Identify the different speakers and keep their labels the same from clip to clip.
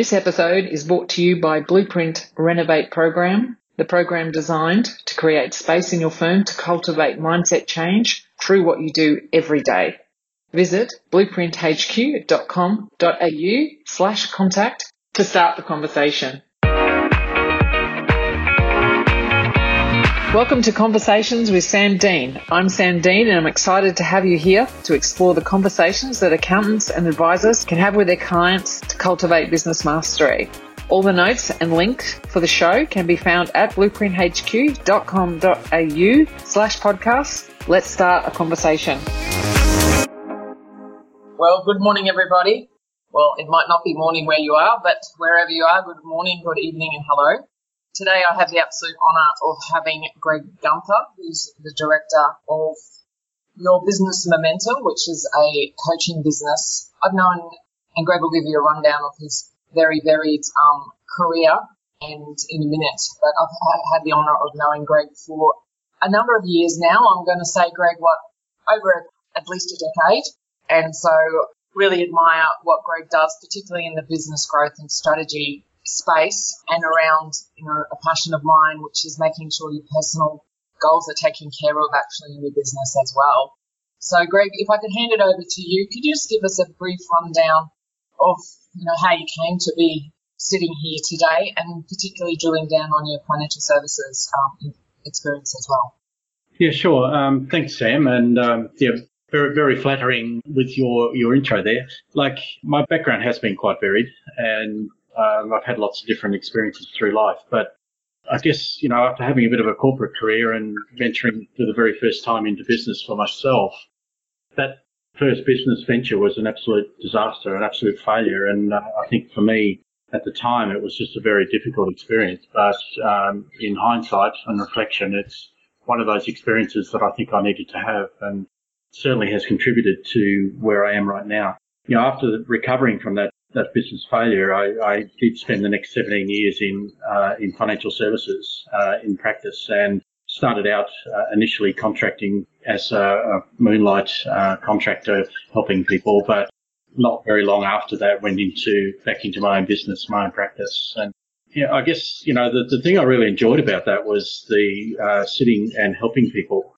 Speaker 1: This episode is brought to you by Blueprint Renovate Program, the program designed to create space in your firm to cultivate mindset change through what you do every day. Visit blueprinthq.com.au slash contact to start the conversation. Welcome to Conversations with Sam Dean. I'm Sam Dean and I'm excited to have you here to explore the conversations that accountants and advisors can have with their clients to cultivate business mastery. All the notes and links for the show can be found at blueprinthq.com.au slash podcast. Let's start a conversation. Well, good morning, everybody. Well, it might not be morning where you are, but wherever you are, good morning, good evening, and hello. Today I have the absolute honour of having Greg Gunther, who's the director of Your Business Momentum, which is a coaching business. I've known, and Greg will give you a rundown of his very varied um, career and in a minute, but I've had the honour of knowing Greg for a number of years now. I'm going to say, Greg, what, over at least a decade. And so really admire what Greg does, particularly in the business growth and strategy space and around, you know, a passion of mine, which is making sure your personal goals are taken care of actually in your business as well. So, Greg, if I could hand it over to you, could you just give us a brief rundown of, you know, how you came to be sitting here today and particularly drilling down on your financial services um, experience as well?
Speaker 2: Yeah, sure. Um, thanks, Sam. And um, yeah, very, very flattering with your, your intro there. Like, my background has been quite varied and um, I've had lots of different experiences through life, but I guess, you know, after having a bit of a corporate career and venturing for the very first time into business for myself, that first business venture was an absolute disaster, an absolute failure. And uh, I think for me at the time, it was just a very difficult experience. But um, in hindsight and reflection, it's one of those experiences that I think I needed to have and certainly has contributed to where I am right now. You know, after recovering from that that business failure, I, I, did spend the next 17 years in uh, in financial services uh, in practice and started out uh, initially contracting as a, a moonlight uh, contractor helping people, but not very long after that went into back into my own business, my own practice. And yeah, I guess you know the, the thing I really enjoyed about that was the uh, sitting and helping people.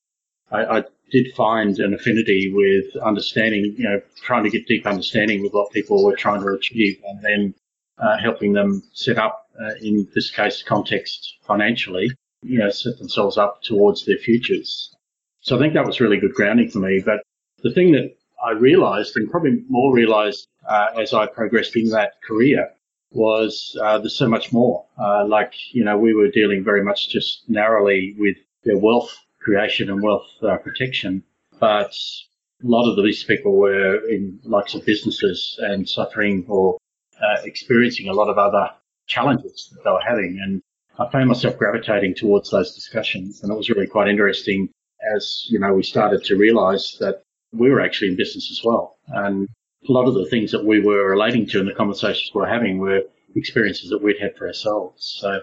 Speaker 2: I, I did find an affinity with understanding, you know, trying to get deep understanding with what people were trying to achieve and then uh, helping them set up, uh, in this case, context financially, you know, set themselves up towards their futures. So I think that was really good grounding for me. But the thing that I realized and probably more realized uh, as I progressed in that career was uh, there's so much more. Uh, like, you know, we were dealing very much just narrowly with their wealth creation and wealth uh, protection. But a lot of these people were in lots of businesses and suffering or uh, experiencing a lot of other challenges that they were having. And I found myself gravitating towards those discussions. And it was really quite interesting as, you know, we started to realize that we were actually in business as well. And a lot of the things that we were relating to in the conversations we were having were experiences that we'd had for ourselves. So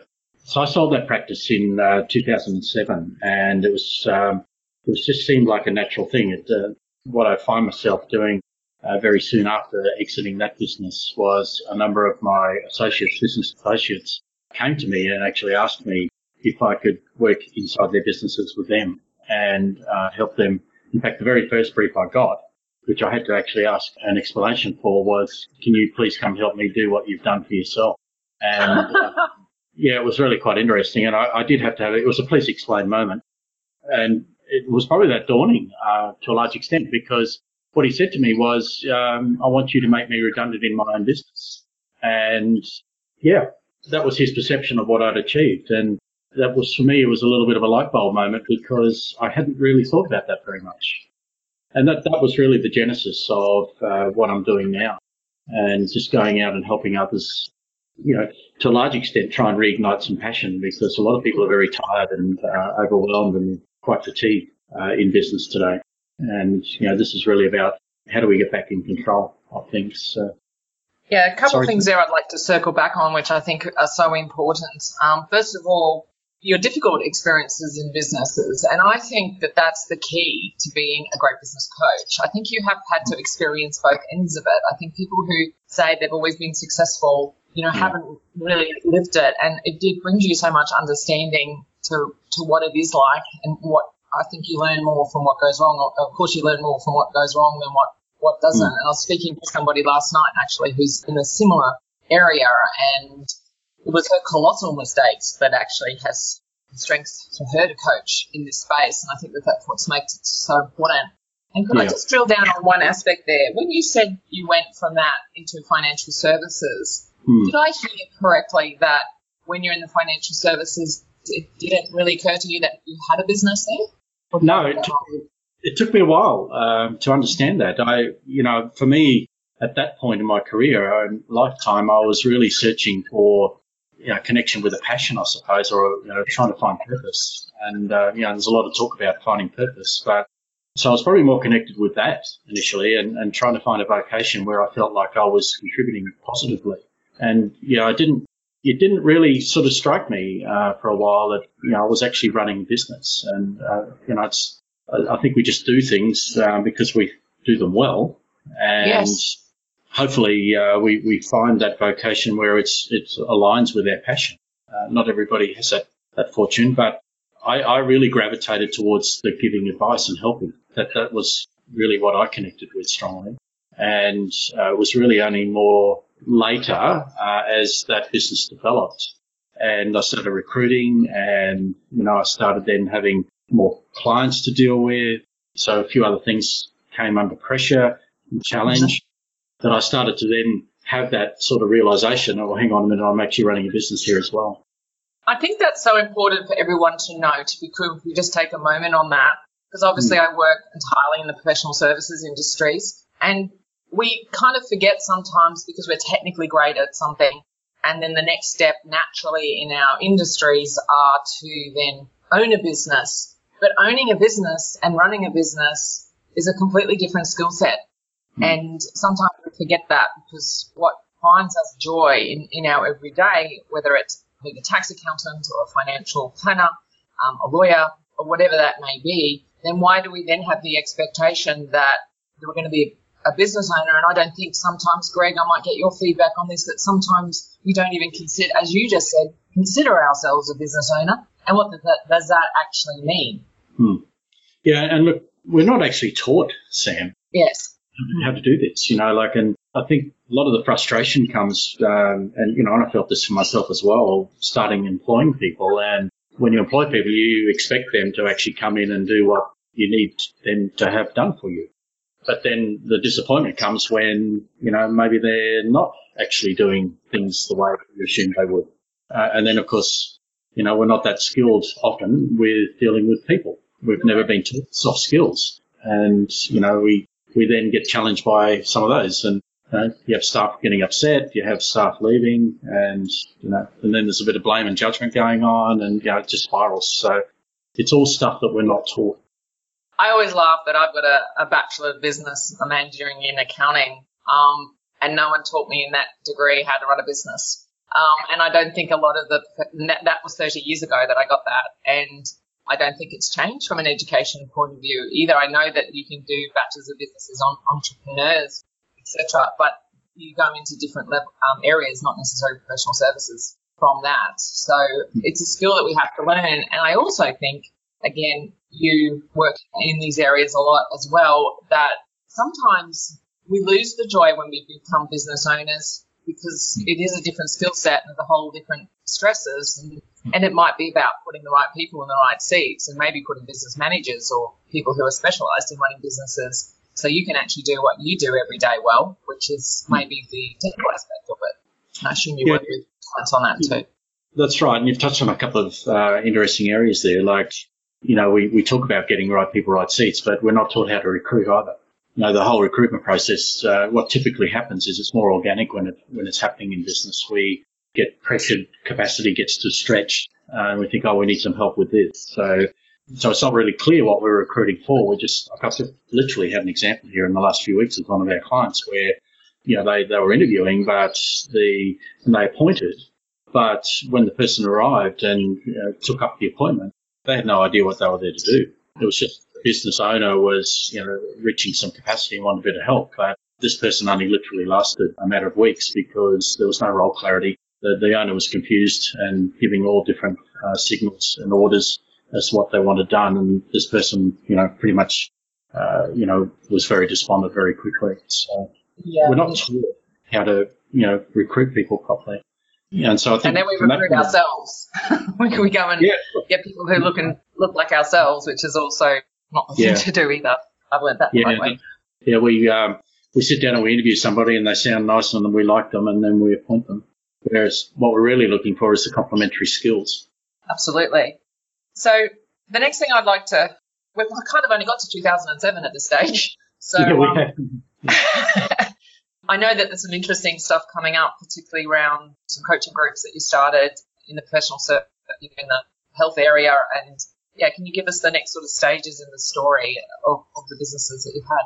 Speaker 2: so I sold that practice in uh, 2007, and it was um, it was just seemed like a natural thing. It, uh, what I find myself doing uh, very soon after exiting that business was a number of my associates, business associates, came to me and actually asked me if I could work inside their businesses with them and uh, help them. In fact, the very first brief I got, which I had to actually ask an explanation for, was, "Can you please come help me do what you've done for yourself?" And uh, yeah, it was really quite interesting. And I, I, did have to have it. was a please explain moment. And it was probably that dawning uh, to a large extent because what he said to me was, um, I want you to make me redundant in my own business. And yeah, that was his perception of what I'd achieved. And that was for me, it was a little bit of a light bulb moment because I hadn't really thought about that very much. And that, that was really the genesis of uh, what I'm doing now and just going out and helping others you know, to a large extent, try and reignite some passion because a lot of people are very tired and uh, overwhelmed and quite fatigued uh, in business today. And, you know, this is really about how do we get back in control of things. So,
Speaker 1: yeah, a couple Sorry. of things there I'd like to circle back on, which I think are so important. Um, first of all, your difficult experiences in businesses. And I think that that's the key to being a great business coach. I think you have had to experience both ends of it. I think people who say they've always been successful you know, haven't really lived it. And it did bring you so much understanding to, to what it is like and what I think you learn more from what goes wrong. Of course, you learn more from what goes wrong than what, what doesn't. Mm. And I was speaking to somebody last night actually who's in a similar area and it was her colossal mistakes that actually has strength for her to coach in this space. And I think that that's what makes it so important. And could yeah. I just drill down on one aspect there? When you said you went from that into financial services, hmm. did I hear correctly that when you're in the financial services, it didn't really occur to you that you had a business there?
Speaker 2: No, it, took, it took me a while um, to understand that. I, you know, for me, at that point in my career and lifetime, I was really searching for you know, connection with a passion, I suppose, or you know, trying to find purpose. And uh, you know, there's a lot of talk about finding purpose, but so I was probably more connected with that initially and, and trying to find a vocation where I felt like I was contributing positively. And, you know, I didn't, it didn't really sort of strike me uh, for a while that, you know, I was actually running a business. And, uh, you know, it's, I think we just do things um, because we do them well. And yes. hopefully uh, we, we find that vocation where it's, it aligns with our passion. Uh, not everybody has that, that fortune, but I, I really gravitated towards the giving advice and helping. That that was really what I connected with strongly, and uh, it was really only more later uh, as that business developed, and I started recruiting, and you know I started then having more clients to deal with. So a few other things came under pressure and challenge that I started to then have that sort of realization. Oh, hang on a minute, I'm actually running a business here as well.
Speaker 1: I think that's so important for everyone to note because we just take a moment on that because obviously mm. I work entirely in the professional services industries and we kind of forget sometimes because we're technically great at something and then the next step naturally in our industries are to then own a business. But owning a business and running a business is a completely different skill set. Mm. And sometimes we forget that because what finds us joy in, in our everyday, whether it's being a tax accountant or a financial planner, um, a lawyer, or whatever that may be, then why do we then have the expectation that we're going to be a business owner? And I don't think sometimes, Greg, I might get your feedback on this, that sometimes we don't even consider, as you just said, consider ourselves a business owner. And what does that, does that actually mean?
Speaker 2: Hmm. Yeah, and look, we're not actually taught, Sam.
Speaker 1: Yes.
Speaker 2: How to do this, you know, like, and I think a lot of the frustration comes, um, and you know, and I felt this for myself as well, starting employing people. And when you employ people, you expect them to actually come in and do what you need them to have done for you. But then the disappointment comes when you know maybe they're not actually doing things the way you assume they would. Uh, and then of course, you know, we're not that skilled often with dealing with people. We've never been taught soft skills, and you know, we we then get challenged by some of those. And you, know, you have staff getting upset, you have staff leaving, and you know, and then there's a bit of blame and judgment going on, and you know, it just spirals. So it's all stuff that we're not taught.
Speaker 1: I always laugh that I've got a, a bachelor of business, a majoring in accounting, um, and no one taught me in that degree how to run a business. Um, and I don't think a lot of the that was 30 years ago that I got that, and I don't think it's changed from an education point of view either. I know that you can do bachelors of businesses on entrepreneurs etc. But you go into different level, um, areas, not necessarily professional services from that. So it's a skill that we have to learn. And I also think, again, you work in these areas a lot as well, that sometimes we lose the joy when we become business owners because it is a different skill set and a whole different stresses. And, and it might be about putting the right people in the right seats and maybe putting business managers or people who are specialized in running businesses so you can actually do what you do every day well, which is maybe the technical aspect of it. I assume you yeah. work with clients on that too.
Speaker 2: That's right. And you've touched on a couple of uh, interesting areas there. Like, you know, we, we talk about getting right people, right seats, but we're not taught how to recruit either. You know, the whole recruitment process, uh, what typically happens is it's more organic when it, when it's happening in business. We get pressured, capacity gets to stretch, uh, and we think, oh, we need some help with this. So so it's not really clear what we're recruiting for. We just, I've literally had an example here in the last few weeks of one of our clients where, you know, they, they were interviewing, but the, and they appointed, but when the person arrived and you know, took up the appointment, they had no idea what they were there to do. It was just the business owner was, you know, reaching some capacity and wanted a bit of help, but this person only literally lasted a matter of weeks because there was no role clarity. The, the owner was confused and giving all different uh, signals and orders as to what they wanted done. And this person, you know, pretty much, uh, you know, was very despondent very quickly. So yeah. we're not taught how to, you know, recruit people properly. And so I think,
Speaker 1: and then we recruit ourselves. we, we go and yeah. get people who look and look like ourselves, which is also not the thing to do either. I've learned that
Speaker 2: yeah, Yeah, we um, we sit down and we interview somebody and they sound nice and we like them and then we appoint them. Whereas what we're really looking for is the complementary skills.
Speaker 1: Absolutely. So the next thing I'd like to, we've kind of only got to 2007 at this stage. So yeah, um, I know that there's some interesting stuff coming up, particularly around some coaching groups that you started in the professional service, in the health area. And yeah, can you give us the next sort of stages in the story of, of the businesses that you've had?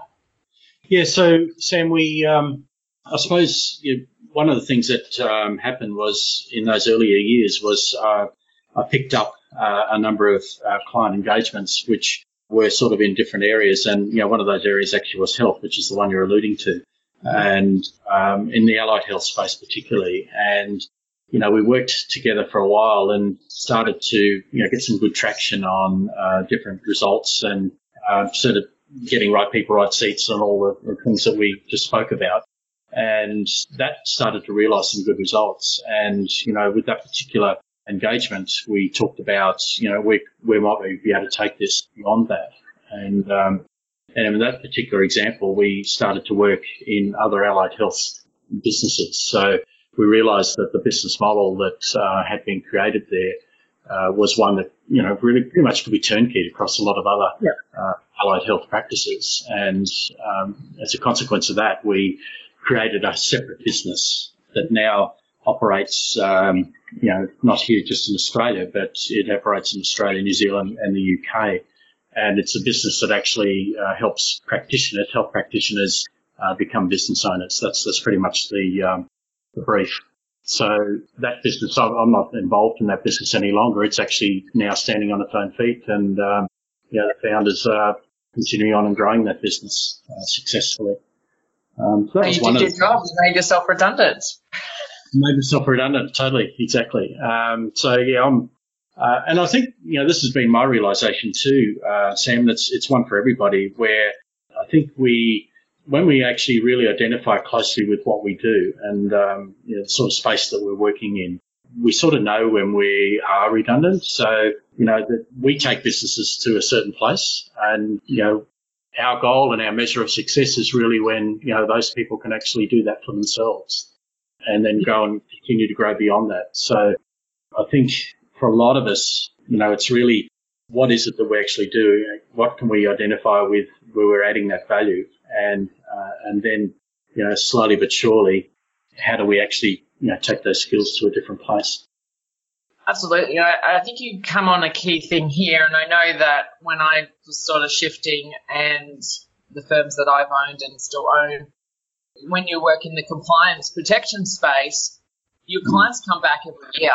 Speaker 2: Yeah, so Sam, we, um, I suppose you one of the things that um, happened was in those earlier years was uh, I picked up uh, a number of uh, client engagements which were sort of in different areas, and you know one of those areas actually was health, which is the one you're alluding to, and um, in the allied health space particularly, and you know we worked together for a while and started to you know get some good traction on uh, different results and uh, sort of getting right people, right seats, and all the, the things that we just spoke about. And that started to realize some good results. And, you know, with that particular engagement, we talked about, you know, where, where might we be able to take this beyond that? And, um, and in that particular example, we started to work in other allied health businesses. So we realized that the business model that uh, had been created there uh, was one that, you know, really pretty much could be turnkeyed across a lot of other yeah. uh, allied health practices. And um, as a consequence of that, we created a separate business that now operates, um, you know, not here just in Australia, but it operates in Australia, New Zealand, and the UK. And it's a business that actually uh, helps practitioners, health practitioners, uh, become business owners. That's that's pretty much the, um, the brief. So that business, I'm not involved in that business any longer. It's actually now standing on its own feet, and um, you know, the founders are continuing on and growing that business uh, successfully.
Speaker 1: Um, so that you one did your job. You made yourself redundant.
Speaker 2: Made myself redundant. Totally, exactly. Um, so yeah, I'm, uh, and I think you know this has been my realization too, uh, Sam. That's it's one for everybody. Where I think we, when we actually really identify closely with what we do and um, you know, the sort of space that we're working in, we sort of know when we are redundant. So you know that we take businesses to a certain place, and you know our goal and our measure of success is really when, you know, those people can actually do that for themselves and then go and continue to grow beyond that. So I think for a lot of us, you know, it's really what is it that we actually do? What can we identify with where we're adding that value? And, uh, and then, you know, slowly but surely, how do we actually, you know, take those skills to a different place?
Speaker 1: Absolutely. I, I, think you come on a key thing here, and I know that when I was sort of shifting and the firms that I've owned and still own, when you work in the compliance protection space, your mm. clients come back every year,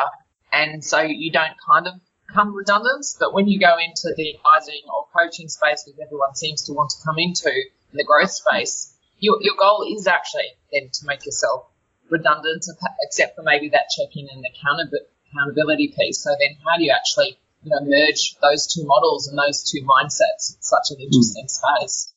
Speaker 1: and so you don't kind of come redundant. But when you go into the advising or coaching space, which everyone seems to want to come into in the growth space, your, your goal is actually then to make yourself redundant, except for maybe that checking and accountability accountability piece. So then how do you actually you know, merge those two models and those two mindsets? It's such an interesting mm. space.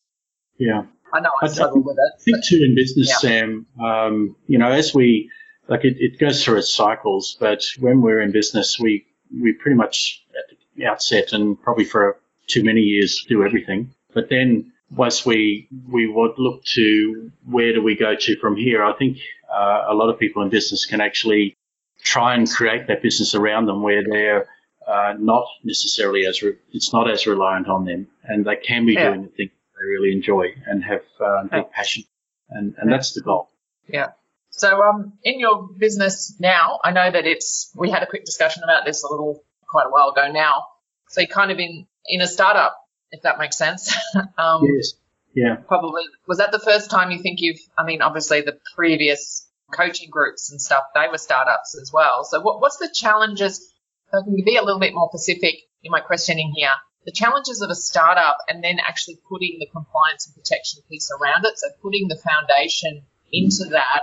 Speaker 2: Yeah.
Speaker 1: I know I, I struggle with it.
Speaker 2: I think too in business, yeah. Sam, um, you know, as we, like it, it goes through its cycles, but when we're in business, we, we pretty much at the outset and probably for too many years do everything. But then once we, we would look to where do we go to from here, I think uh, a lot of people in business can actually try and create that business around them where they're uh, not necessarily as re- it's not as reliant on them, and they can be yeah. doing the thing they really enjoy and have uh, big yeah. passion, and and yeah. that's the goal.
Speaker 1: Yeah. So, um, in your business now, I know that it's we had a quick discussion about this a little quite a while ago now. So, you're kind of in in a startup, if that makes sense.
Speaker 2: um, yes. Yeah.
Speaker 1: Probably was that the first time you think you've? I mean, obviously the previous coaching groups and stuff, they were startups as well. So what, what's the challenges? I can be a little bit more specific in my questioning here. the challenges of a startup and then actually putting the compliance and protection piece around it. So putting the foundation into that.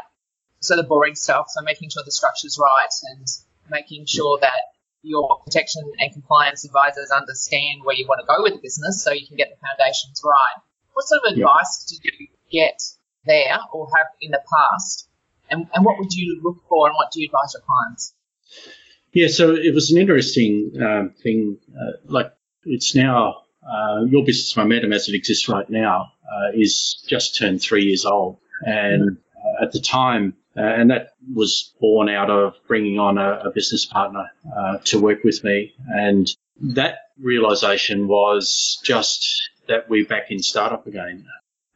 Speaker 1: So the boring stuff. So making sure the structure's right and making sure that your protection and compliance advisors understand where you want to go with the business so you can get the foundations right. What sort of advice did you get there or have in the past? And, and what would you look for and what do you advise your clients?
Speaker 2: Yeah, so it was an interesting um, thing. Uh, like it's now uh, your business momentum as it exists right now uh, is just turned three years old, and uh, at the time, uh, and that was born out of bringing on a, a business partner uh, to work with me, and that realization was just that we're back in startup again,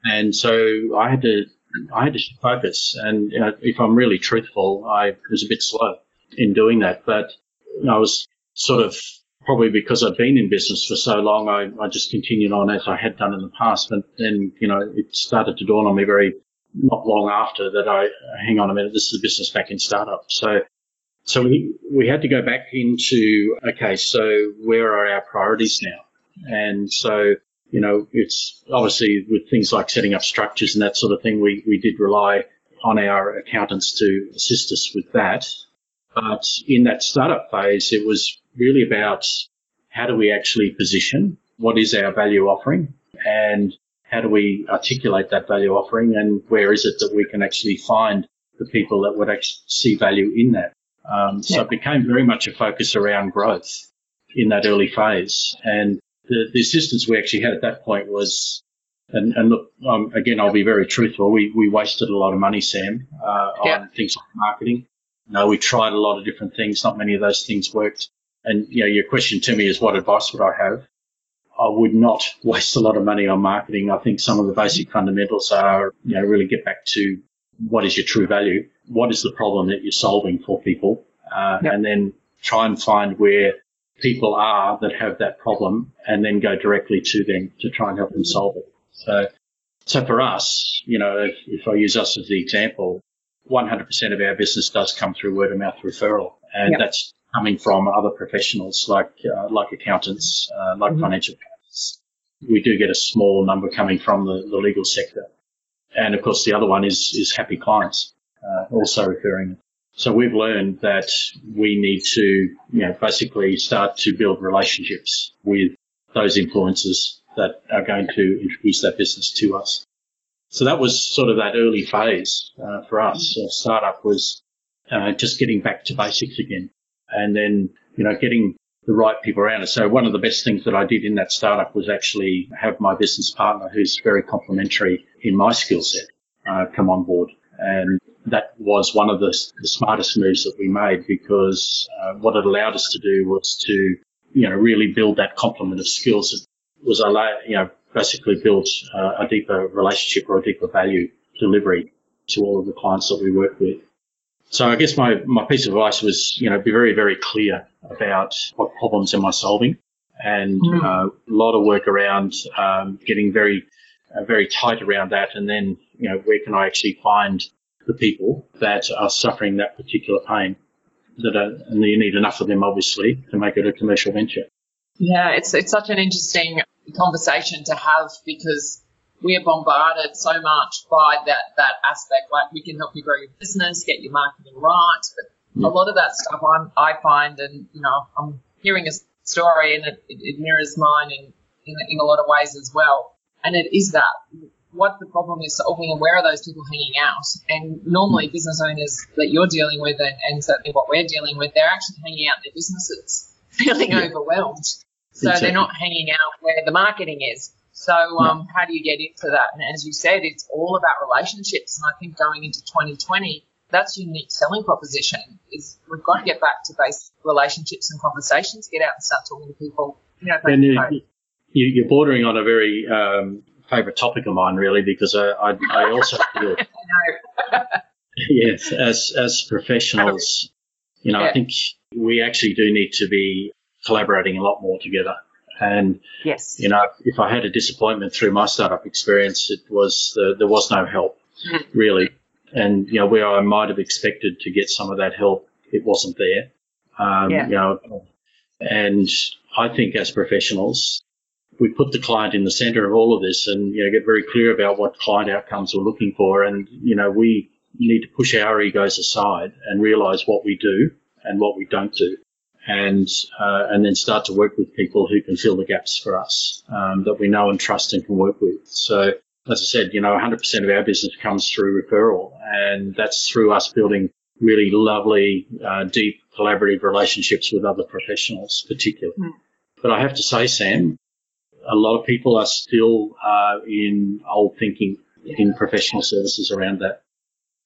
Speaker 2: and so I had to I had to focus, and if I'm really truthful, I was a bit slow in doing that, but I was sort of probably because I'd been in business for so long, I, I just continued on as I had done in the past. But then, you know, it started to dawn on me very not long after that I hang on a minute, this is a business back in startup. So so we we had to go back into okay, so where are our priorities now? And so, you know, it's obviously with things like setting up structures and that sort of thing, we, we did rely on our accountants to assist us with that. But in that startup phase, it was really about how do we actually position? What is our value offering? And how do we articulate that value offering? And where is it that we can actually find the people that would actually see value in that? Um, so yeah. it became very much a focus around growth in that early phase. And the, the assistance we actually had at that point was, and, and look, um, again, I'll be very truthful. We, we wasted a lot of money, Sam, uh, yeah. on things like marketing. No, we tried a lot of different things. Not many of those things worked. And, you know, your question to me is what advice would I have? I would not waste a lot of money on marketing. I think some of the basic fundamentals are, you know, really get back to what is your true value? What is the problem that you're solving for people? Uh, yep. and then try and find where people are that have that problem and then go directly to them to try and help them solve it. So, so for us, you know, if, if I use us as the example, 100% of our business does come through word of mouth referral, and yep. that's coming from other professionals like uh, like accountants, uh, like mm-hmm. financial. We do get a small number coming from the, the, legal sector, and of course the other one is is happy clients uh, also referring. So we've learned that we need to, you know, basically start to build relationships with those influencers that are going to introduce that business to us. So that was sort of that early phase uh, for us. Uh, startup was uh, just getting back to basics again, and then you know getting the right people around us. So one of the best things that I did in that startup was actually have my business partner, who's very complementary in my skill set, uh, come on board, and that was one of the, the smartest moves that we made because uh, what it allowed us to do was to you know really build that complement of skills. It was you know basically build uh, a deeper relationship or a deeper value delivery to all of the clients that we work with. So I guess my, my piece of advice was, you know, be very, very clear about what problems am I solving and mm. uh, a lot of work around um, getting very, uh, very tight around that. And then, you know, where can I actually find the people that are suffering that particular pain that are, and you need enough of them obviously to make it a commercial venture.
Speaker 1: Yeah, it's, it's such an interesting conversation to have because we are bombarded so much by that that aspect. Like we can help you grow your business, get your marketing right, but a lot of that stuff I'm, I find, and you know, I'm hearing a story and it, it mirrors mine in, in in a lot of ways as well. And it is that what the problem is solving and where are those people hanging out. And normally, mm. business owners that you're dealing with, and, and certainly what we're dealing with, they're actually hanging out in their businesses, feeling yeah. overwhelmed. So exactly. they're not hanging out where the marketing is. So um, how do you get into that? And as you said, it's all about relationships. And I think going into 2020, that's unique selling proposition is we've got to get back to basic relationships and conversations, get out and start talking to people. You know, and
Speaker 2: you, you're bordering on a very um, favourite topic of mine, really, because I, I, I also feel. yes, as as professionals, you know, yeah. I think we actually do need to be collaborating a lot more together. And
Speaker 1: yes,
Speaker 2: you know, if I had a disappointment through my startup experience, it was the, there was no help mm-hmm. really. And you know, where I might have expected to get some of that help, it wasn't there. Um, yeah. You know, and I think as professionals, we put the client in the center of all of this and, you know, get very clear about what client outcomes we're looking for. And, you know, we need to push our egos aside and realize what we do and what we don't do. And, uh, and then start to work with people who can fill the gaps for us, um, that we know and trust and can work with. So, as I said, you know, 100% of our business comes through referral and that's through us building really lovely, uh, deep collaborative relationships with other professionals, particularly. Mm. But I have to say, Sam, a lot of people are still uh, in old thinking in professional services around that.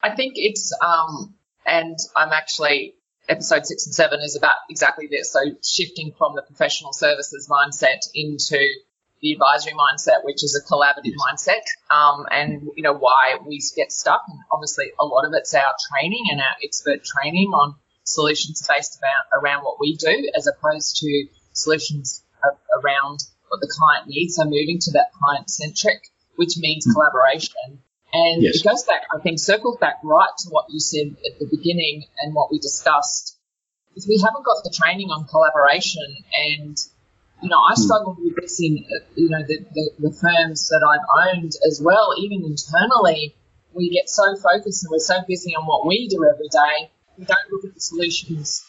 Speaker 1: I think it's, um, and I'm actually, episode six and seven is about exactly this. So shifting from the professional services mindset into the advisory mindset, which is a collaborative mindset, um, and you know why we get stuck. And obviously, a lot of it's our training and our expert training on solutions based about around what we do, as opposed to solutions around what the client needs. So moving to that client centric, which means mm. collaboration. And yes. it goes back, I think, circles back right to what you said at the beginning and what we discussed. Is we haven't got the training on collaboration, and you know, I mm. struggled with this in you know the, the, the firms that I've owned as well. Even internally, we get so focused and we're so busy on what we do every day, we don't look at the solutions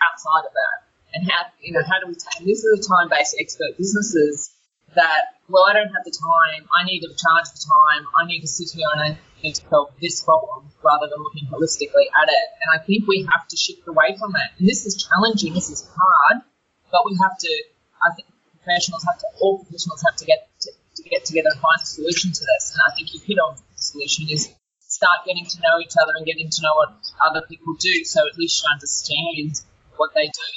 Speaker 1: outside of that and how you know how do we take these are the time-based expert businesses that well I don't have the time. I need to charge the time. I need to sit here and I need to solve this problem rather than looking holistically at it. And I think we have to shift away from that. And this is challenging. This is hard. But we have to I think professionals have to all professionals have to get to, to get together and find a solution to this. And I think you hit on the solution is start getting to know each other and getting to know what other people do. So at least you understand what they do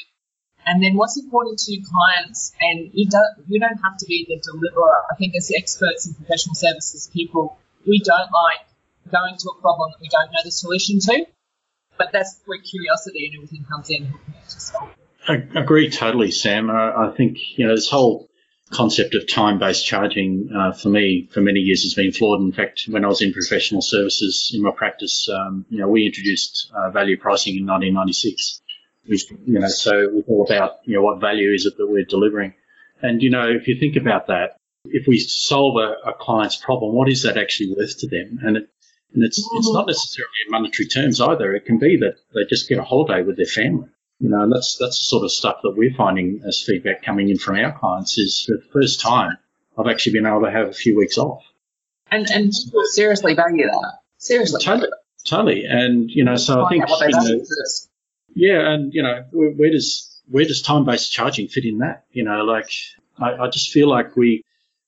Speaker 1: and then what's important to clients, and you don't, you don't have to be the deliverer. I think as experts in professional services people, we don't like going to a problem that we don't know the solution to. But that's where curiosity and everything comes in.
Speaker 2: I agree totally, Sam. I, I think, you know, this whole concept of time-based charging uh, for me for many years has been flawed. In fact, when I was in professional services in my practice, um, you know, we introduced uh, value pricing in 1996 you know, so it's all about, you know, what value is it that we're delivering? And, you know, if you think about that, if we solve a, a client's problem, what is that actually worth to them? And it, and it's, it's not necessarily in monetary terms either. It can be that they just get a holiday with their family. You know, and that's, that's the sort of stuff that we're finding as feedback coming in from our clients is for the first time, I've actually been able to have a few weeks off.
Speaker 1: And, and seriously value that. Seriously.
Speaker 2: Totally. Totally. And, you know, so I think, know, yeah, and you know, where, does where does time based charging fit in that? You know, like I, I, just feel like we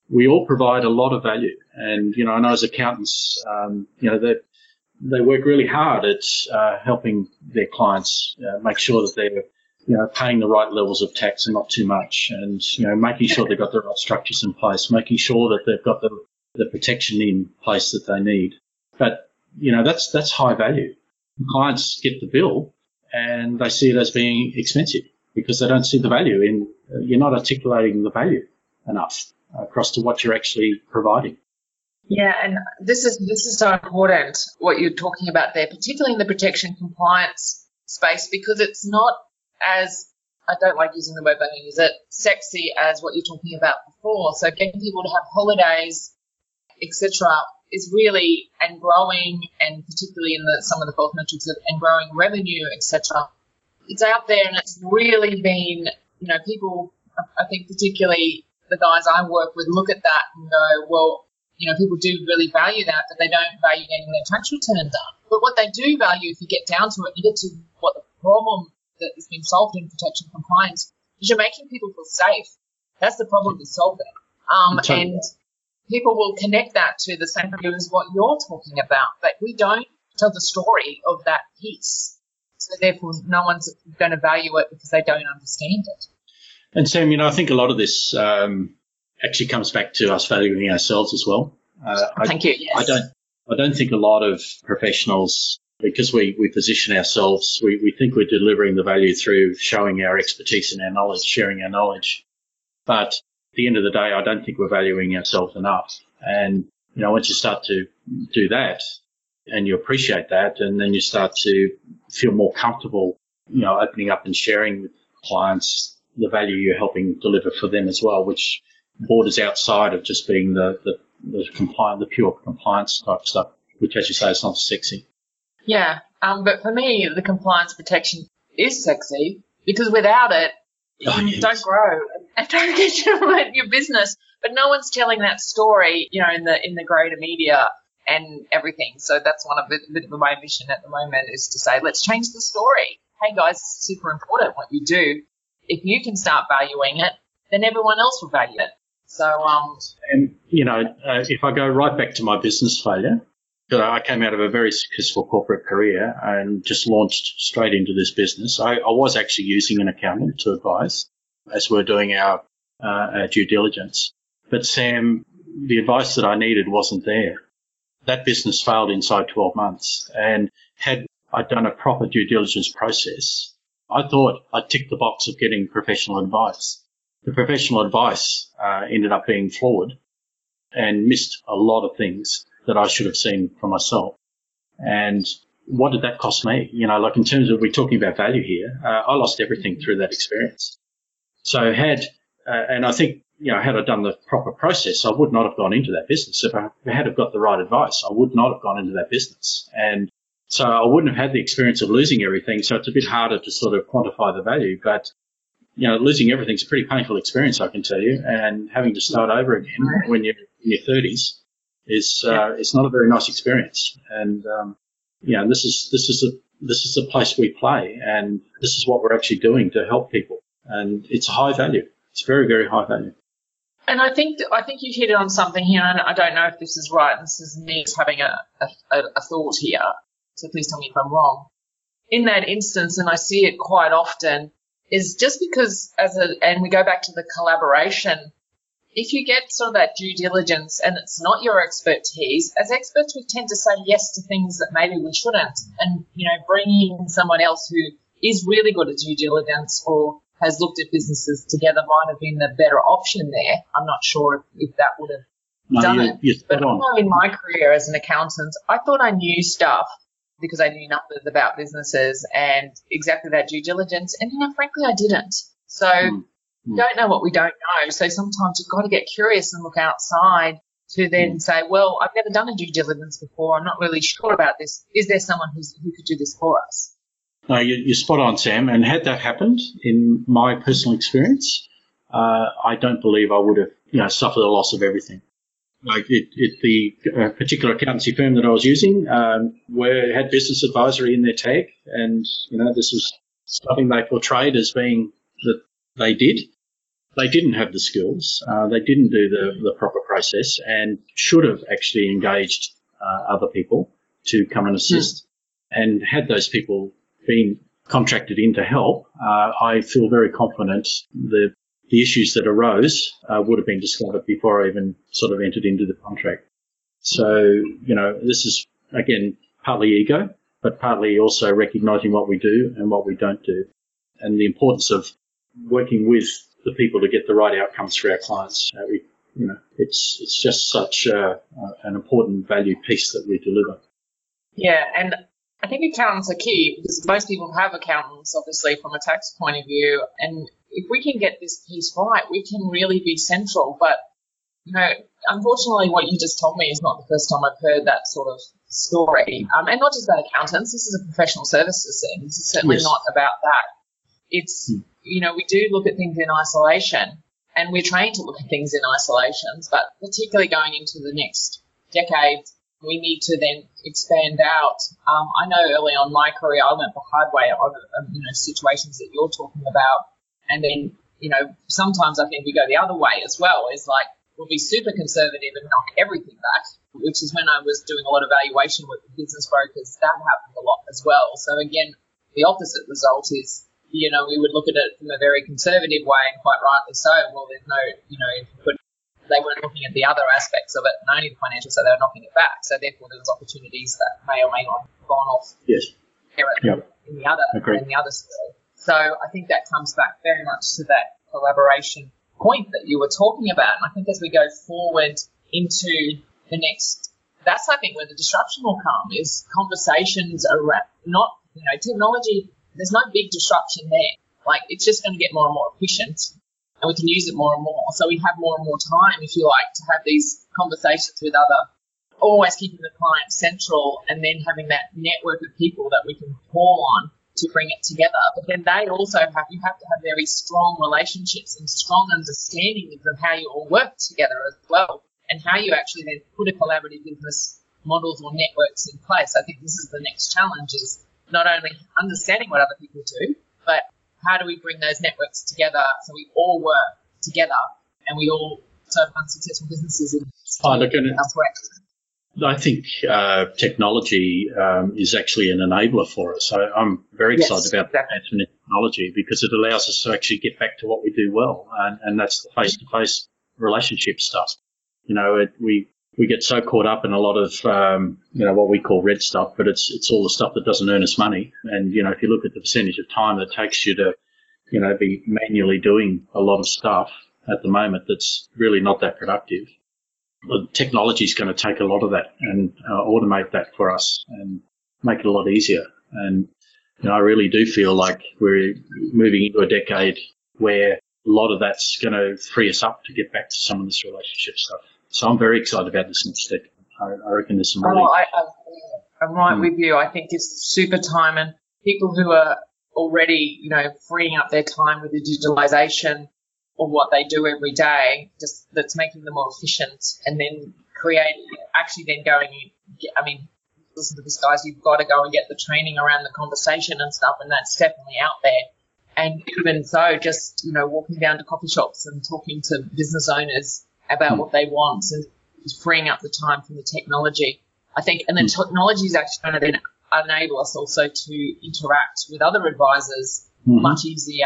Speaker 2: we all provide a lot of value, and you know, I know as accountants, um, you know, they, they work really hard at uh, helping their clients uh, make sure that they're you know paying the right levels of tax and not too much, and you know, making sure they've got the right structures in place, making sure that they've got the the protection in place that they need. But you know, that's that's high value. Clients get the bill, and they see it as being expensive because they don't see the value in, uh, you're not articulating the value enough across to what you're actually providing.
Speaker 1: Yeah, and this is this is so important what you're talking about there, particularly in the protection compliance space, because it's not as I don't like using the word, but I use it sexy as what you're talking about before. So getting people to have holidays, etc., is really and growing, and particularly in the, some of the health metrics of, and growing revenue, etc. It's out there, and it's really been, you know, people. I think particularly the guys I work with look at that and go, well, you know, people do really value that, but they don't value getting their tax return done. But what they do value, if you get down to it, you get to what the problem that has been solved in protection compliance is you're making people feel safe. That's the problem you're solving. Um, and people will connect that to the same view as what you're talking about, but we don't tell the story of that piece. So therefore, no one's going to value it because they don't understand it.
Speaker 2: And Sam, you know, I think a lot of this um, actually comes back to us valuing ourselves as well.
Speaker 1: Uh, Thank
Speaker 2: I,
Speaker 1: you. Yes.
Speaker 2: I don't. I don't think a lot of professionals, because we, we position ourselves, we, we think we're delivering the value through showing our expertise and our knowledge, sharing our knowledge. But the end of the day, I don't think we're valuing ourselves enough. And, you know, once you start to do that and you appreciate that and then you start to feel more comfortable, you know, opening up and sharing with clients the value you're helping deliver for them as well, which borders outside of just being the, the, the compliant, the pure compliance type stuff, which, as you say, is not sexy.
Speaker 1: Yeah, um, but for me, the compliance protection is sexy because without it, Don't grow and don't get your, your business. But no one's telling that story, you know, in the in the greater media and everything. So that's one of the bit of my mission at the moment is to say, let's change the story. Hey guys, it's super important what you do. If you can start valuing it, then everyone else will value it. So um,
Speaker 2: And, you know, uh, if I go right back to my business failure, 'cause I came out of a very successful corporate career and just launched straight into this business. I, I was actually using an accountant to advise as we're doing our, uh, our due diligence. But Sam, the advice that I needed wasn't there. That business failed inside 12 months. And had I done a proper due diligence process, I thought I'd tick the box of getting professional advice. The professional advice uh, ended up being flawed and missed a lot of things that I should have seen for myself. And what did that cost me? You know, like in terms of we're talking about value here, uh, I lost everything through that experience. So had, uh, and I think, you know, had I done the proper process, I would not have gone into that business. If I had have got the right advice, I would not have gone into that business. And so I wouldn't have had the experience of losing everything. So it's a bit harder to sort of quantify the value, but you know, losing everything's a pretty painful experience, I can tell you, and having to start over again when you're in your thirties is uh, it's not a very nice experience. And um, you know, this is this is a this is a place we play, and this is what we're actually doing to help people, and it's high value. It's very very high value.
Speaker 1: And I think I think you hit on something here, and I don't know if this is right. This is me having a, a, a thought here, so please tell me if I'm wrong. In that instance, and I see it quite often, is just because as a and we go back to the collaboration. If you get sort of that due diligence and it's not your expertise, as experts we tend to say yes to things that maybe we shouldn't, and you know bringing in someone else who is really good at due diligence or has looked at businesses together might have been the better option there. I'm not sure if, that would have
Speaker 2: No,
Speaker 1: done
Speaker 2: you,
Speaker 1: it. But
Speaker 2: on.
Speaker 1: In my career as an accountant, I thought I knew stuff because I knew numbers about businesses and exactly that due diligence. And you know, frankly, I didn't. So
Speaker 2: Mm. Mm.
Speaker 1: don't know what we don't know. So sometimes you've got to get curious and look outside to then
Speaker 2: Mm.
Speaker 1: say, well, I've never done a due diligence before. I'm not really sure about this. Is there someone who's, who could do this for us?
Speaker 2: No, you, you're spot on, Sam. And had that happened in my personal experience, uh, I don't believe I would have, you know, suffered the loss of everything. Like it, it the uh, particular accountancy firm that I was using, um, were had business advisory in their tag, and you know, this was something they portrayed as being that they did. They didn't have the skills. Uh, they didn't do the, the proper process, and should have actually engaged uh, other people to come and assist. And had those people been contracted in to help, uh, I feel very confident the the issues that arose uh, would have been discovered before I even sort of entered into the contract. So you know, this is again partly ego, but partly also recognizing what we do and what we don't do, and the importance of working with the people to get the right outcomes for our clients. Uh, we, you know, it's it's just such uh, uh, an important value piece that we deliver.
Speaker 1: Yeah, and I think accountants are key because most people have accountants, obviously, from a tax point of view. And if we can get this piece right, we can really be central. But, you know, unfortunately, what you just told me is not the first time I've heard that sort of story. Um, and not just about accountants, this is a professional services thing. This is certainly
Speaker 2: Yes.
Speaker 1: not about that. It's,
Speaker 2: Hmm.
Speaker 1: You know, we do look at things in isolation and we're trained to look at things in isolations, but particularly going into the next decade, we need to then expand out. Um, I know early on my career, I learned the hard way on um, you know situations that you're talking about, and then you know sometimes I think we go the other way as well. Is like we'll be super conservative and knock everything back, which is when I was doing a lot of valuation with business brokers. That happened a lot as well. So again, the opposite result is you know we would look at it from a very conservative way, and quite rightly so. Well, there's no you know put they weren't looking at the other aspects of it, and only the financial, so they were knocking it back. So therefore, there was opportunities that may or may not have gone off
Speaker 2: Yes. Yep.
Speaker 1: in the other
Speaker 2: Agreed.
Speaker 1: in the other story. So I think that comes back very much to that collaboration point that you were talking about. And I think as we go forward into the next, that's I think where the disruption will come is conversations around not you know technology. There's no big disruption there. Like it's just going to get more and more efficient and we can use it more and more. So we have more and more time, if you like, to have these conversations with other, always keeping the client central and then having that network of people that we can call on to bring it together. But then they also have, you have to have very strong relationships and strong understandings of how you all work together as well and how you actually then put a collaborative business models or networks in place. I think this is the next challenge is not only understanding what other people do, but how do we bring those networks together so we all work together and we all serve unsuccessful businesses in
Speaker 2: oh, look, elsewhere. I think uh, technology um, is actually an enabler for us. So I'm very excited yes, about exactly. advancement in technology because it allows us to actually get back to what we do well, and, and that's the face-to-face relationship stuff. You know, it, we we get so caught up in a lot of um, you know what we call red stuff, but it's it's all the stuff that doesn't earn us money. And you know, if you look at the percentage of time that takes you to you know be manually doing a lot of stuff at the moment, that's really not that productive. The technology is going to take a lot of that and uh, automate that for us and make it a lot easier. And you know, I really do feel like we're moving into a decade where a lot of that's going to free us up to get back to some of this relationship stuff. So I'm very excited about this next step. I, I reckon there's some really. Oh, I,
Speaker 1: am right mm. with you. I think it's super time and people who are already, you know, freeing up their time with the digitalization of what they do every day, just that's making them more efficient and then create, actually then going, I mean, listen to this guys, you've got to go and get the training around the conversation and stuff and that's definitely out there. And even so, just, you know, walking down to coffee shops and talking to business owners about mm. what they want and freeing up the time from the technology. I think, and then mm. technology is actually going to then enable us also to interact with other advisors mm-hmm. much easier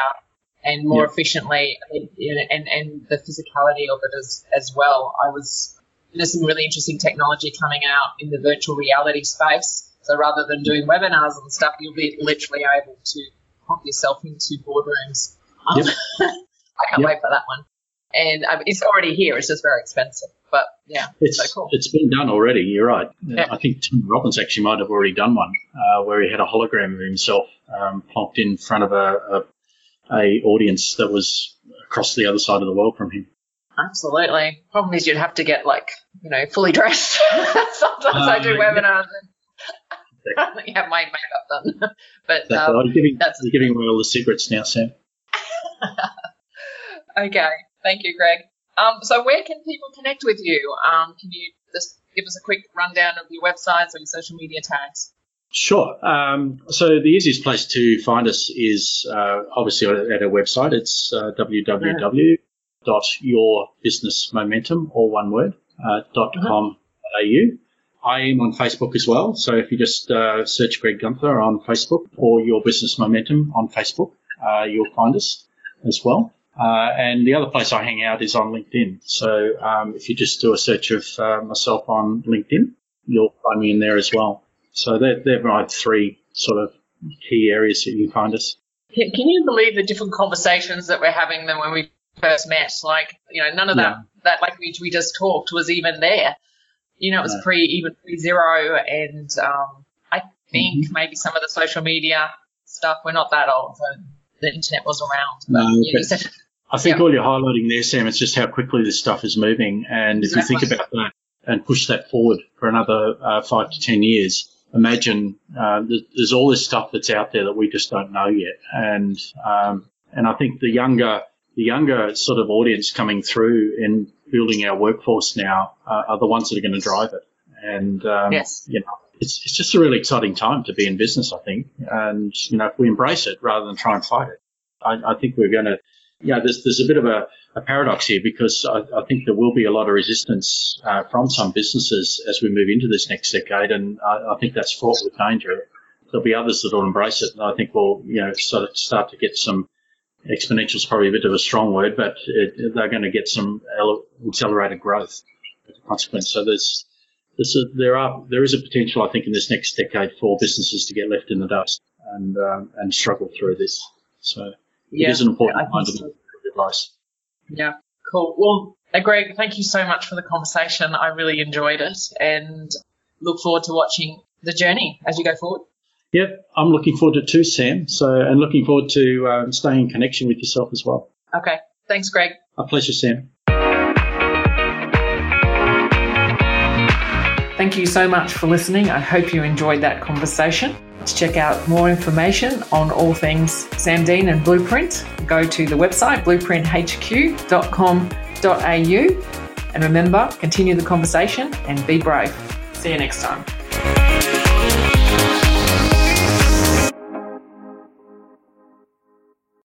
Speaker 1: and more yep. efficiently, and, and, and the physicality of it as, as well. I was there's some really interesting technology coming out in the virtual reality space. So rather than doing webinars and stuff, you'll be literally able to pop yourself into boardrooms. Yep. I can't yep. wait for that one and um, it's already here. It's just very expensive. But yeah,
Speaker 2: it's so cool. It's been done already. You're right. Yeah. I think Tim Robbins actually might have already done one uh, where he had a hologram of himself um, plonked in front of a, a, a audience that was across the other side of the world from him.
Speaker 1: Absolutely. Problem is, you'd have to get like you know fully dressed. Sometimes uh, I do webinars. And you have my makeup done, but um,
Speaker 2: you're, giving, you're giving away all the secrets now, Sam.
Speaker 1: okay. Thank you, Greg. Um, so where can people connect with you? Um, can you just give us a quick rundown of your websites or your social media tags?
Speaker 2: Sure. Um, so the easiest place to find us is uh, obviously at our website. It's uh, www.yourbusinessmomentum, all one word, uh, dot mm-hmm. com au. I am on Facebook as well. So if you just uh, search Greg Gunther on Facebook or Your Business Momentum on Facebook, uh, you'll find us as well. Uh, and the other place I hang out is on LinkedIn. So um, if you just do a search of uh, myself on LinkedIn, you'll find me in there as well. So they're, they're my three sort of key areas that you can find us.
Speaker 1: Can, you believe the different conversations that we're having than when we first met? Like, you know, none of that, yeah. that language we just talked was even there. You know, it was no. pre, even pre Xero. And um, I think mm-hmm. maybe some of the social media stuff, we're not that old. So the internet was around. But, no,
Speaker 2: you know, I think yeah. all you're highlighting there, Sam, is just how quickly this stuff is moving. And if exactly. you think about that and push that forward for another uh, five to ten years, imagine uh, there's all this stuff that's out there that we just don't know yet. And um, and I think the younger the younger sort of audience coming through and building our workforce now uh, are the ones that are going to drive it. And um, yes. you know, it's it's just a really exciting time to be in business, I think. And you know, if we embrace it rather than try and fight it, I, I think we're going to yeah, there's, there's a bit of a, a paradox here because I, I, think there will be a lot of resistance uh, from some businesses as we move into this next decade, and I, I, think that's fraught with danger. There'll be others that will embrace it, and I think we'll, you know, sort of start to get some exponential is probably a bit of a strong word, but it, they're going to get some accelerated growth as a consequence. So there's, there's a, there are there is a potential, I think, in this next decade for businesses to get left in the dust and um, and struggle through this. So yeah, it is an important yeah, so. advice.
Speaker 1: Yeah, cool. Well, Greg, thank you so much for the conversation. I really enjoyed it and look forward to watching the journey as you go forward.
Speaker 2: Yep, I'm looking forward to it too, Sam. So, and looking forward to um, staying in connection with yourself as well.
Speaker 1: Okay. Thanks, Greg.
Speaker 2: A pleasure, Sam.
Speaker 1: Thank you so much for listening. I hope you enjoyed that conversation. To check out more information on all things Dean and Blueprint, go to the website blueprinthq.com.au. And remember, continue the conversation and be brave. See you next time.